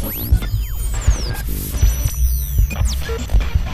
Thank you.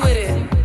with it.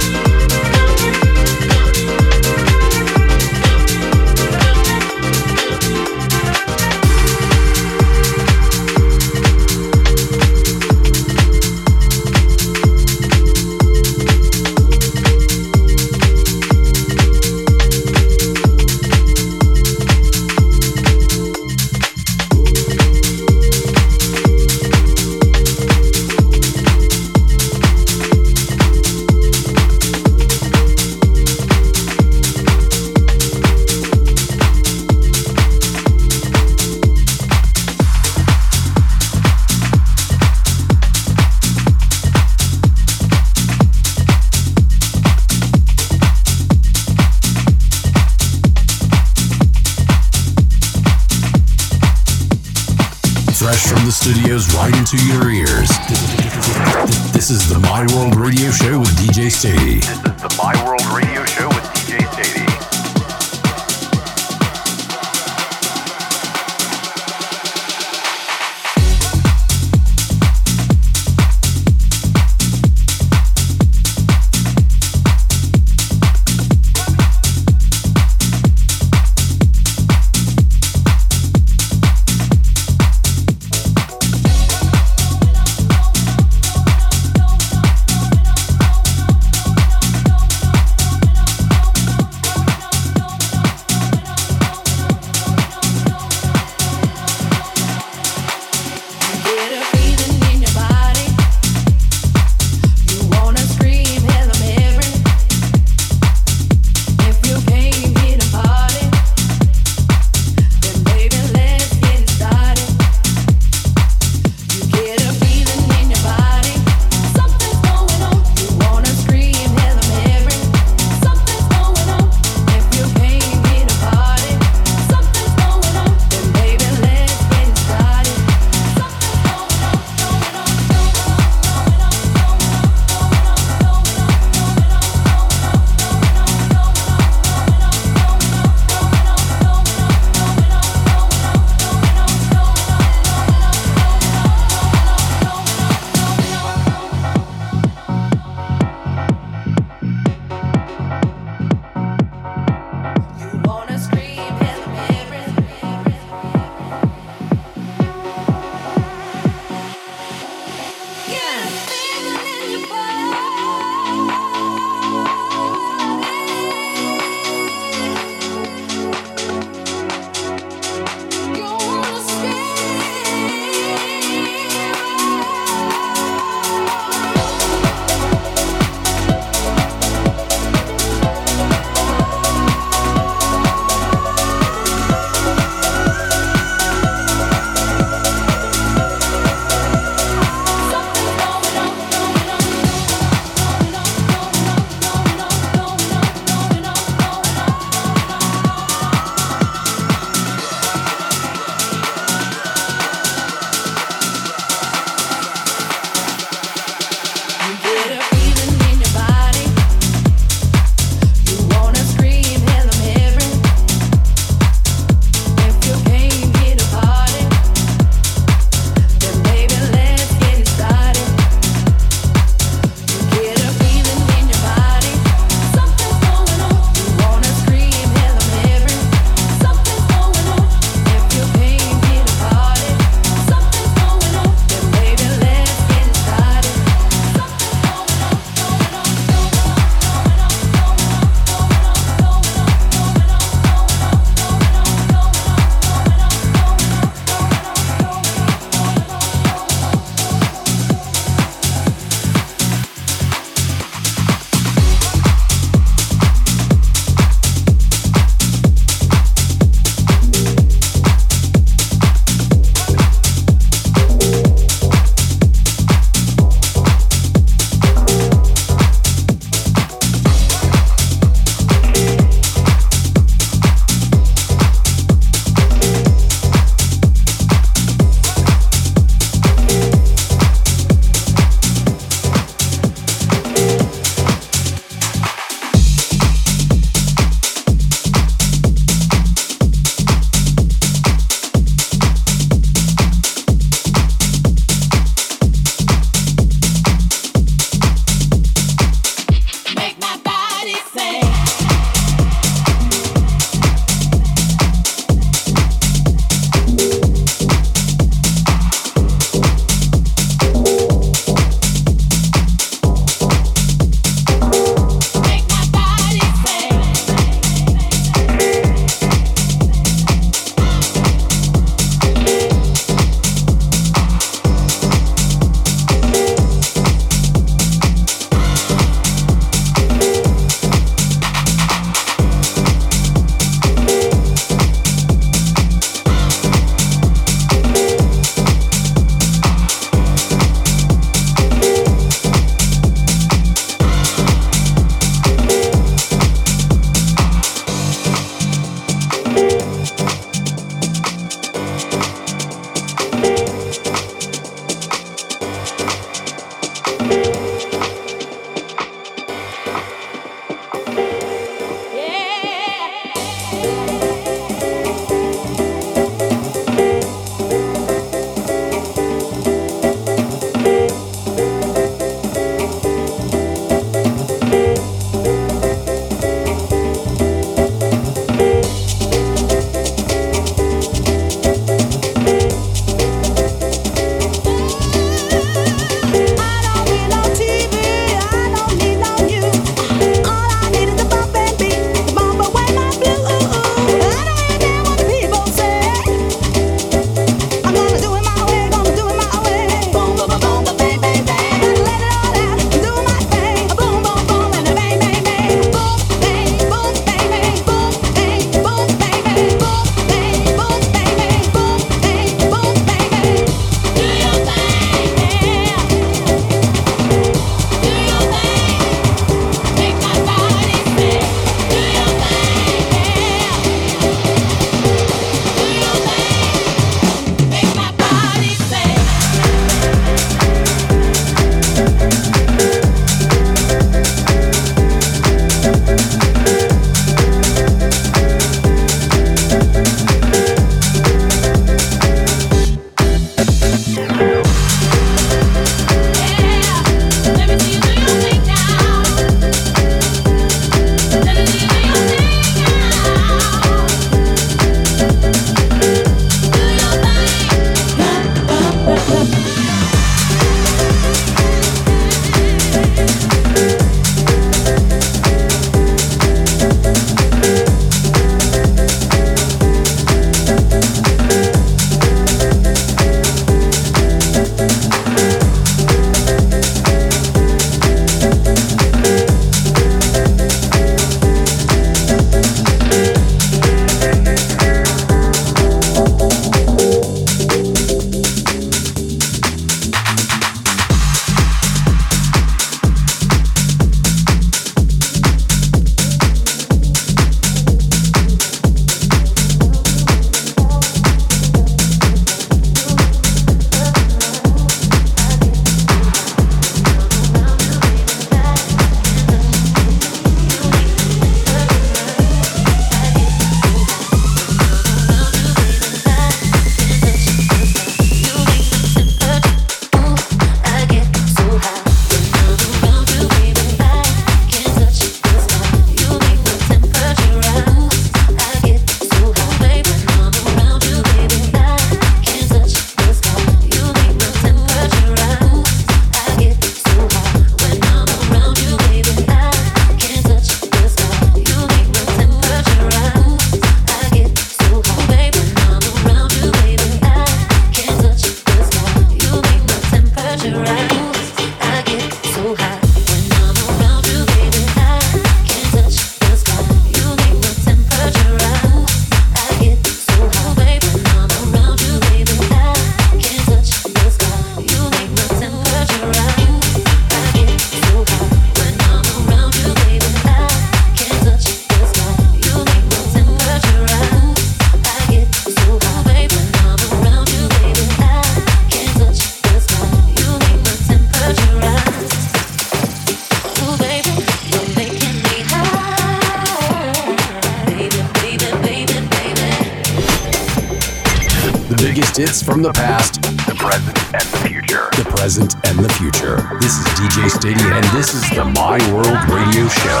The future. This is DJ Stady, and this is the My World Radio Show.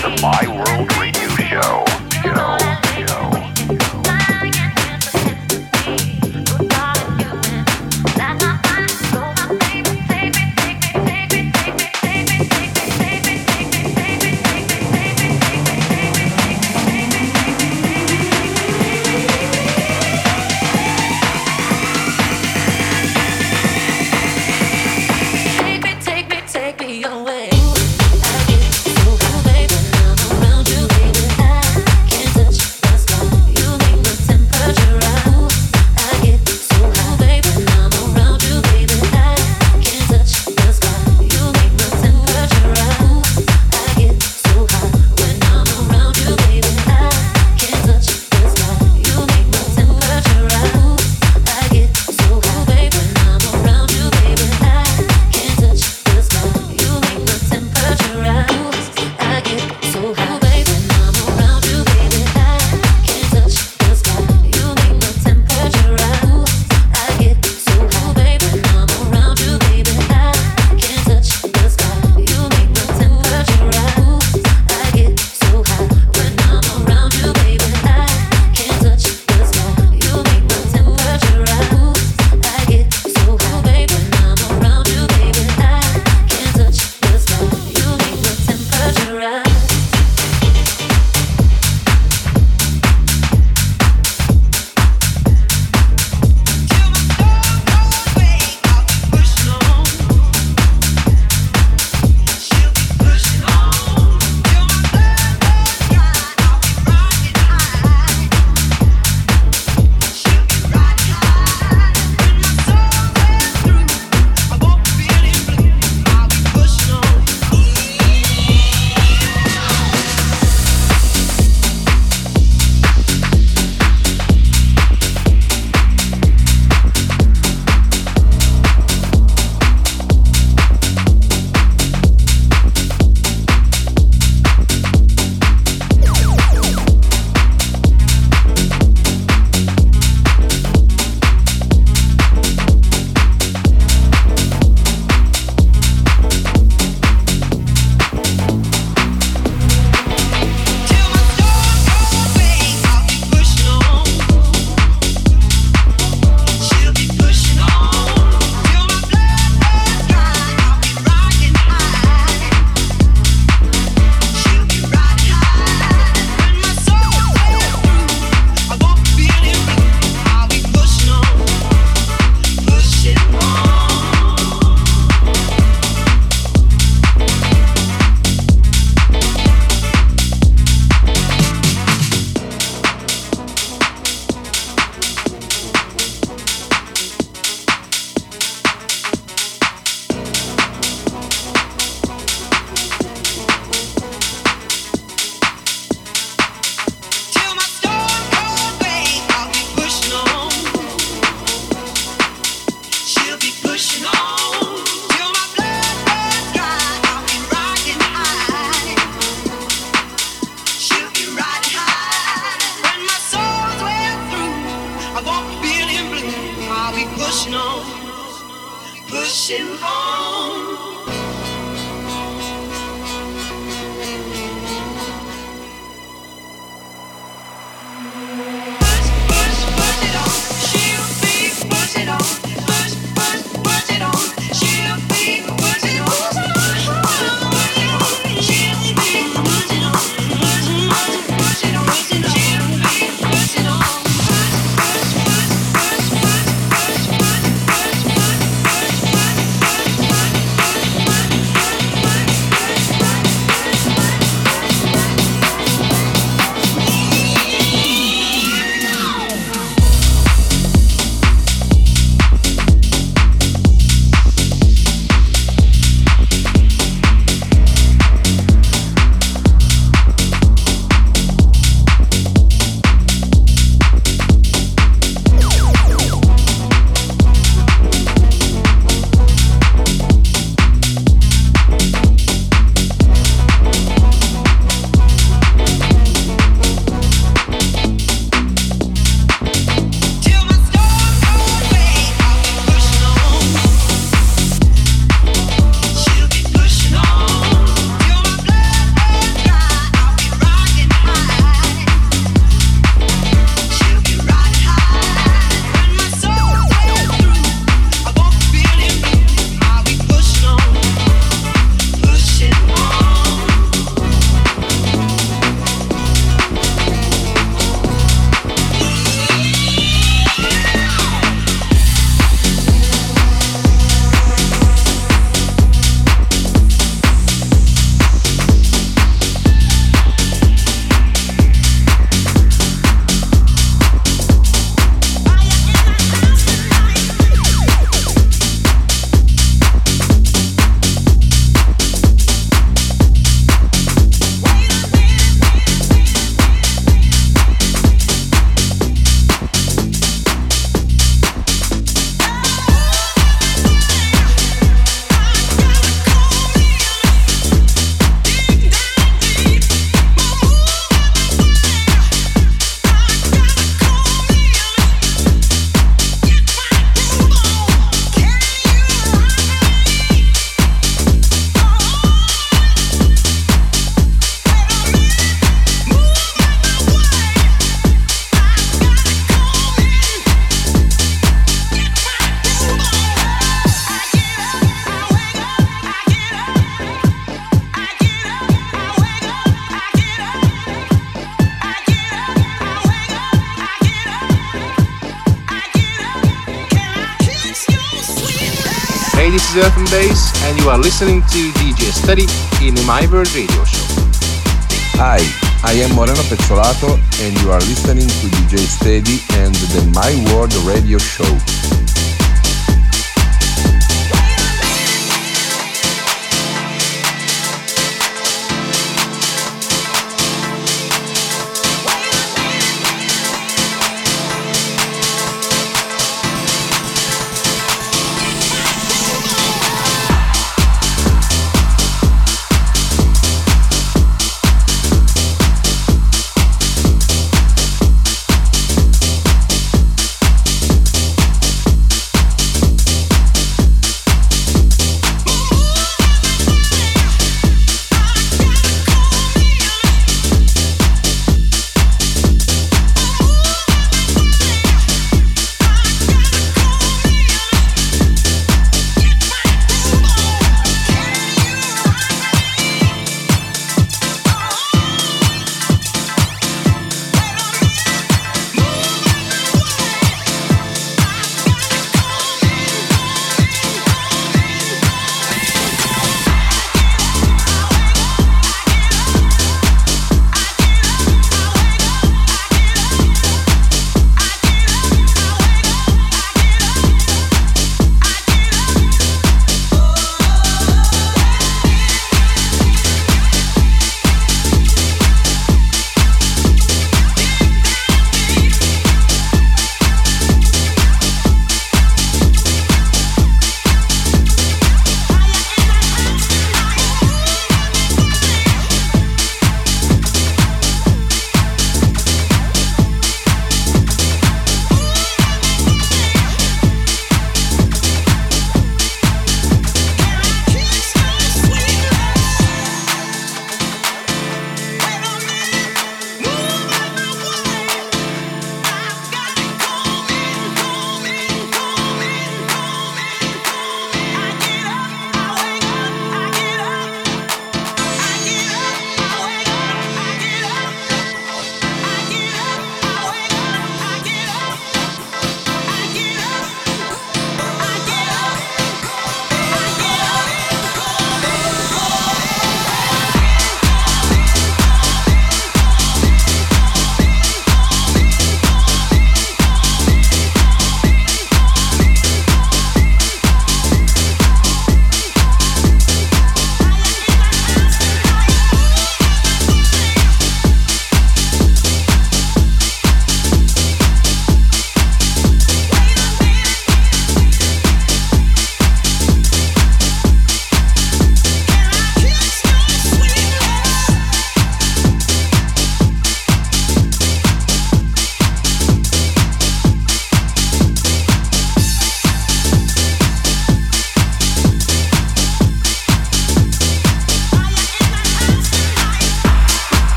The My World Radio. Show. Study in My World Radio Show. Hi, I am Moreno Pezzolato, and you are listening to DJ Steady and the My World Radio Show.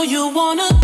know you wanna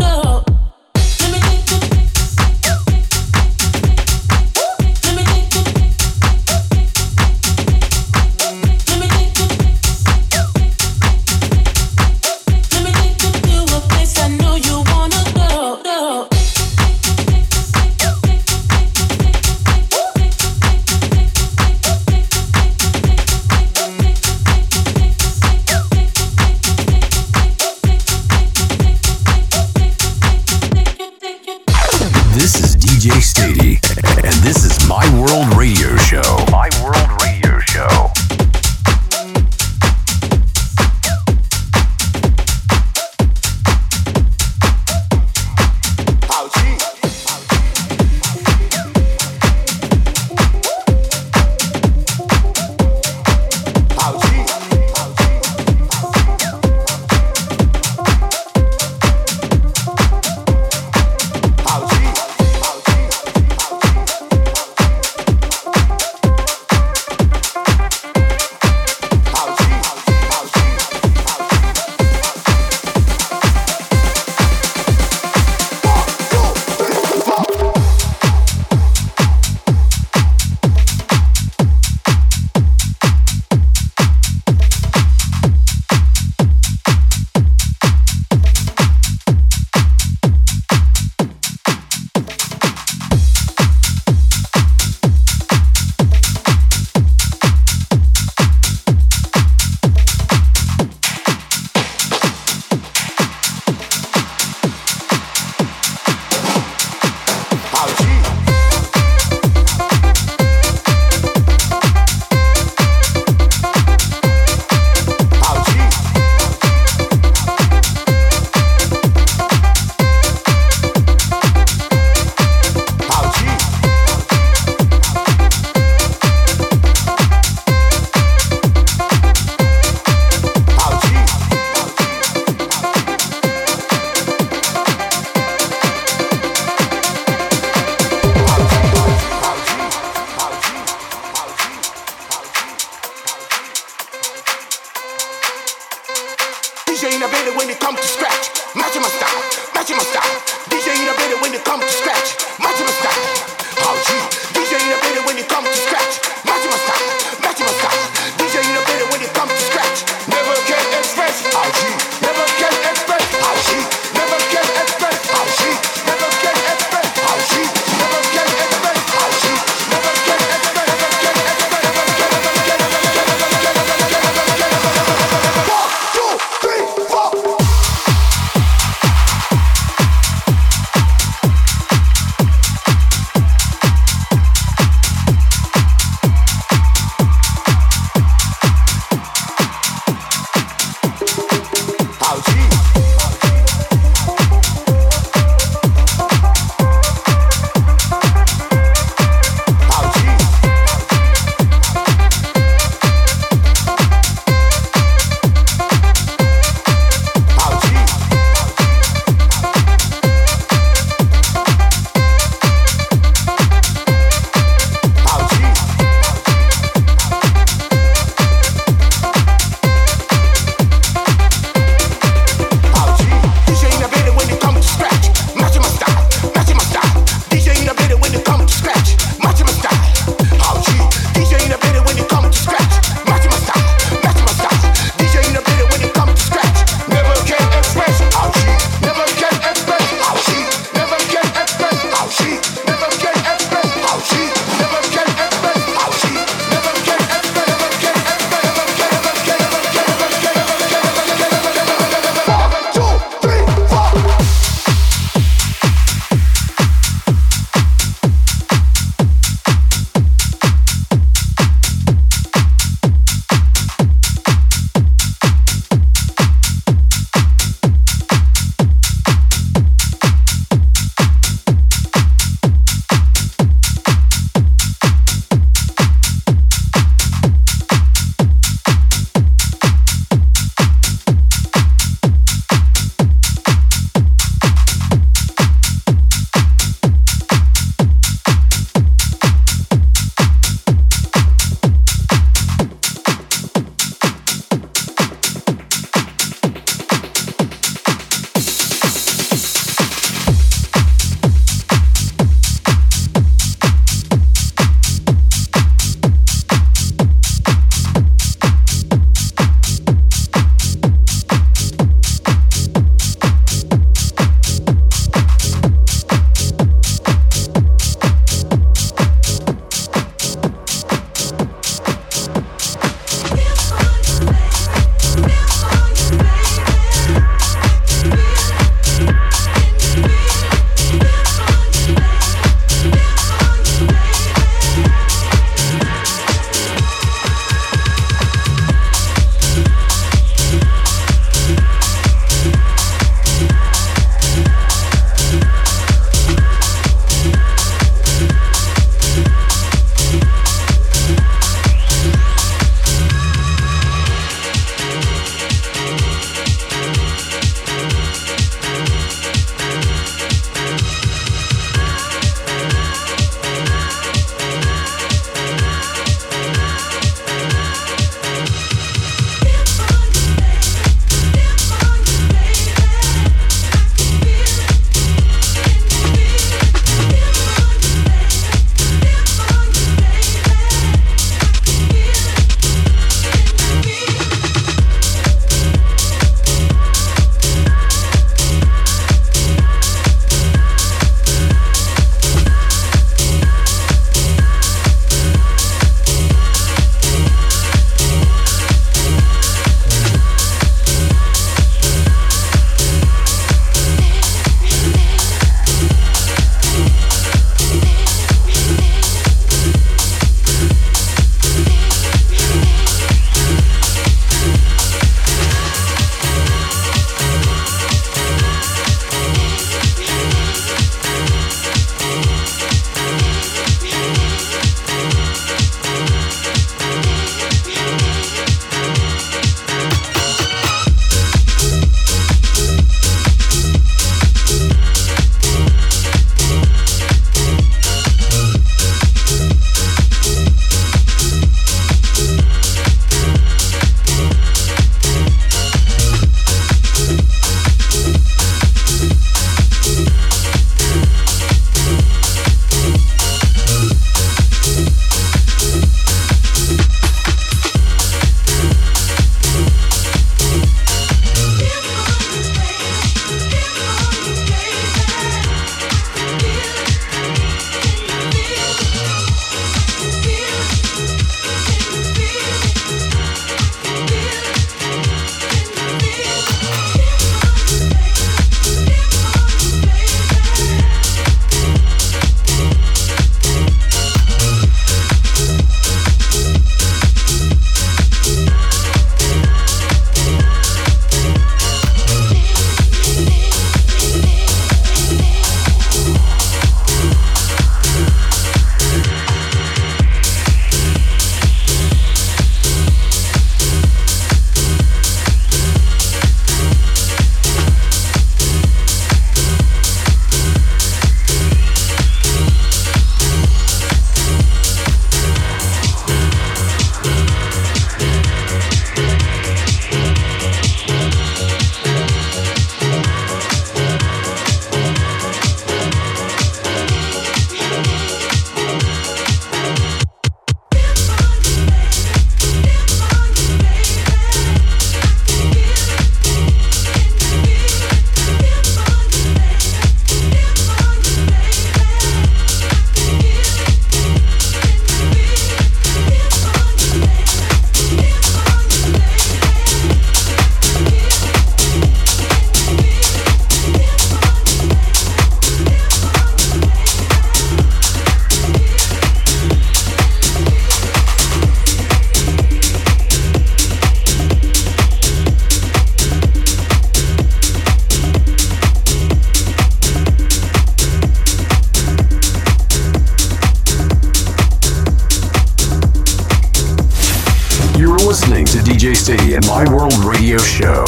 Radio Show.